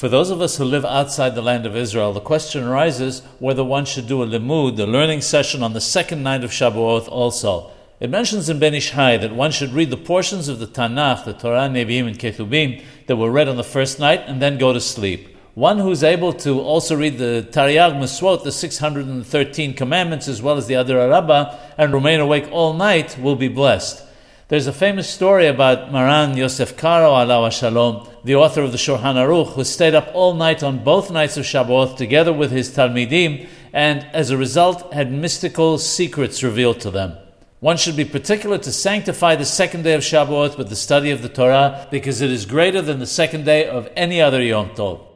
For those of us who live outside the land of Israel, the question arises whether one should do a limud, a learning session, on the second night of Shavuot also. It mentions in Ben Ish Hai that one should read the portions of the Tanakh, the Torah, Nevi'im, and Ketubim that were read on the first night and then go to sleep. One who's able to also read the Tariag Maswot, the 613 commandments, as well as the Idra Rabbah, and remain awake all night will be blessed. There's a famous story about Maran Yosef Karo, Alawa Shalom, the author of the Shulchan Aruch, who stayed up all night on both nights of Shavuot together with his Talmidim, and as a result had mystical secrets revealed to them. One should be particular to sanctify the second day of Shavuot with the study of the Torah because it is greater than the second day of any other Yom Tov.